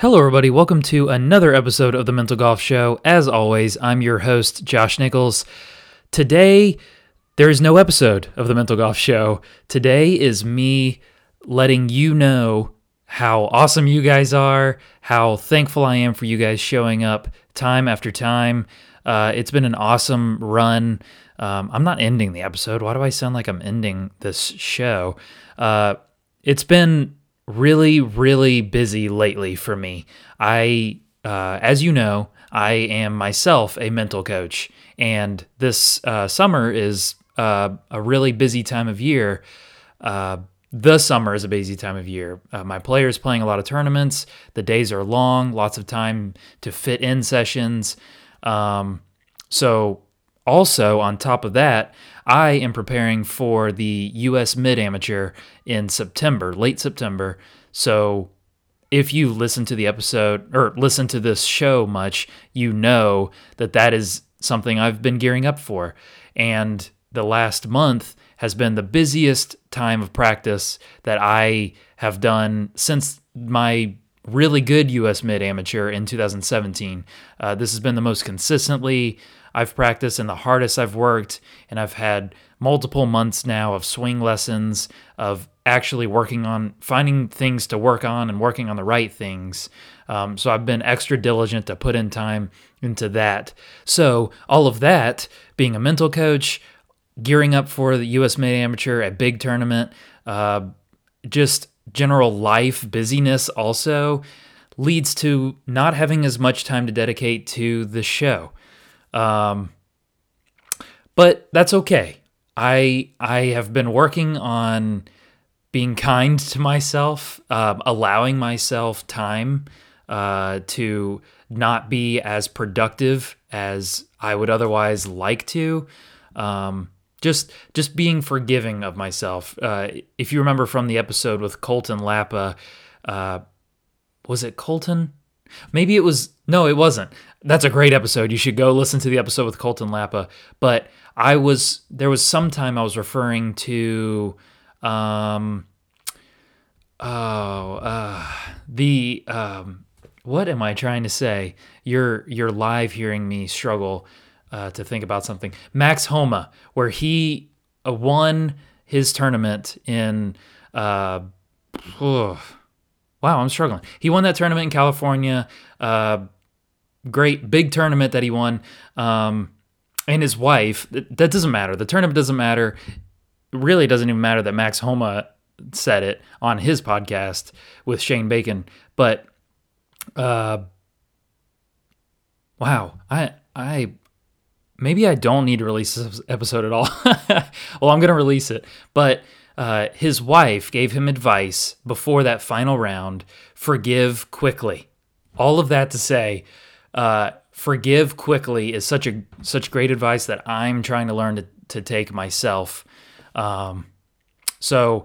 Hello, everybody. Welcome to another episode of the Mental Golf Show. As always, I'm your host, Josh Nichols. Today, there is no episode of the Mental Golf Show. Today is me letting you know how awesome you guys are, how thankful I am for you guys showing up time after time. Uh, it's been an awesome run. Um, I'm not ending the episode. Why do I sound like I'm ending this show? Uh, it's been really, really busy lately for me. I, uh, as you know, I am myself a mental coach, and this uh, summer is uh, a really busy time of year. Uh, the summer is a busy time of year. Uh, my players playing a lot of tournaments. The days are long, lots of time to fit in sessions. Um, so, also on top of that, I am preparing for the U.S. Mid Amateur in September, late September. So, if you listen to the episode or listen to this show much, you know that that is something I've been gearing up for. And the last month has been the busiest time of practice that I have done since my really good US Mid Amateur in 2017. Uh, this has been the most consistently I've practiced and the hardest I've worked, and I've had multiple months now of swing lessons, of actually working on finding things to work on and working on the right things. Um, so I've been extra diligent to put in time into that. So, all of that, being a mental coach, gearing up for the US Mid Amateur, a big tournament, uh, just general life busyness also leads to not having as much time to dedicate to the show. Um, but that's okay. I I have been working on being kind to myself, um, allowing myself time uh, to not be as productive as I would otherwise like to. Um, just just being forgiving of myself. Uh, if you remember from the episode with Colton Lappa, uh, was it Colton? Maybe it was. No, it wasn't. That's a great episode. You should go listen to the episode with Colton Lappa. But I was there was some time I was referring to. Um, oh, uh, the um, what am I trying to say? You're you're live hearing me struggle uh, to think about something. Max Homa, where he uh, won his tournament in. Uh, oh, wow, I'm struggling. He won that tournament in California. Uh, great big tournament that he won. Um, and his wife, that, doesn't matter. The tournament doesn't matter. It really doesn't even matter that Max Homa said it on his podcast with Shane Bacon. But uh, wow, I I maybe I don't need to release this episode at all. well, I'm gonna release it, but. Uh, his wife gave him advice before that final round forgive quickly. All of that to say, uh, forgive quickly is such a such great advice that I'm trying to learn to, to take myself. Um, so,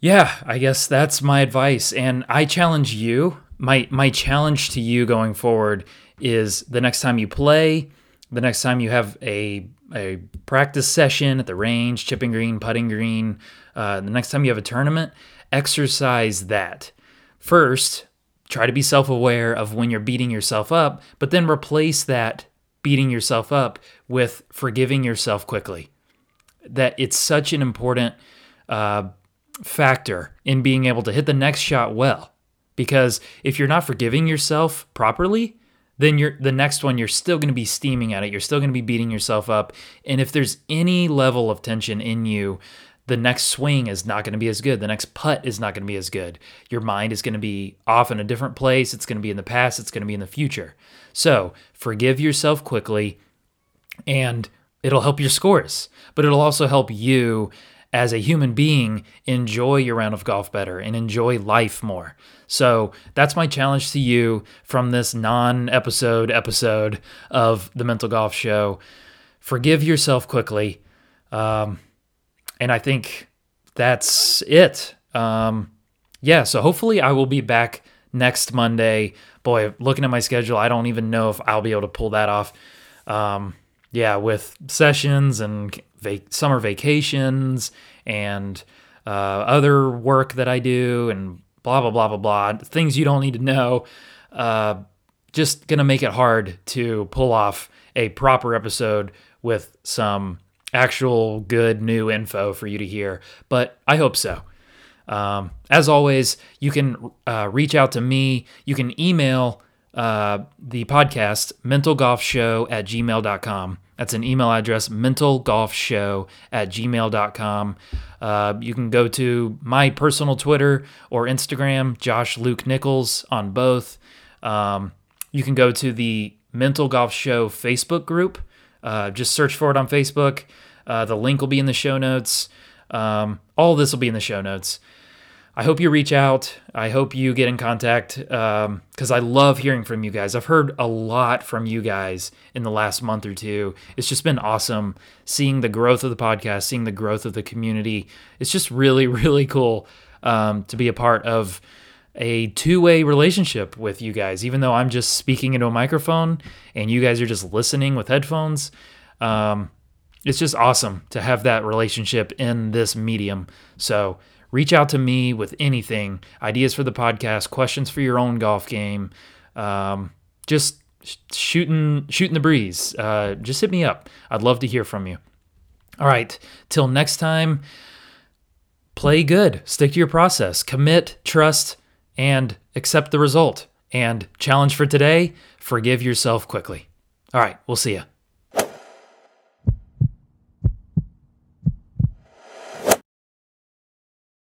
yeah, I guess that's my advice, and I challenge you. My my challenge to you going forward is the next time you play, the next time you have a a practice session at the range, chipping green, putting green, uh, the next time you have a tournament, exercise that. First, try to be self aware of when you're beating yourself up, but then replace that beating yourself up with forgiving yourself quickly. That it's such an important uh, factor in being able to hit the next shot well. Because if you're not forgiving yourself properly, then you're the next one you're still going to be steaming at it. You're still going to be beating yourself up. And if there's any level of tension in you the next swing is not going to be as good. The next putt is not going to be as good. Your mind is going to be off in a different place. It's going to be in the past. It's going to be in the future. So forgive yourself quickly and it'll help your scores but it'll also help you as a human being enjoy your round of golf better and enjoy life more. So that's my challenge to you from this non episode episode of the Mental Golf Show. Forgive yourself quickly. Um, and I think that's it. Um, yeah, so hopefully I will be back next Monday. Boy, looking at my schedule, I don't even know if I'll be able to pull that off. Um, yeah, with sessions and vac- summer vacations and uh, other work that I do and blah, blah, blah, blah, blah, things you don't need to know. Uh, just going to make it hard to pull off a proper episode with some actual good new info for you to hear, but I hope so. Um, as always, you can uh, reach out to me. You can email uh, the podcast, mentalgolfshow at gmail.com. That's an email address, mentalgolfshow at gmail.com. Uh, you can go to my personal Twitter or Instagram, Josh Luke Nichols on both. Um, you can go to the Mental Golf Show Facebook group. Uh, just search for it on Facebook. Uh, the link will be in the show notes. Um, all this will be in the show notes. I hope you reach out. I hope you get in contact because um, I love hearing from you guys. I've heard a lot from you guys in the last month or two. It's just been awesome seeing the growth of the podcast, seeing the growth of the community. It's just really, really cool um, to be a part of a two way relationship with you guys, even though I'm just speaking into a microphone and you guys are just listening with headphones. Um, it's just awesome to have that relationship in this medium. So reach out to me with anything ideas for the podcast, questions for your own golf game. Um, just shooting shooting the breeze. Uh, just hit me up. I'd love to hear from you. All right, till next time. Play good. Stick to your process. Commit, trust, and accept the result. And challenge for today forgive yourself quickly. All right, we'll see you.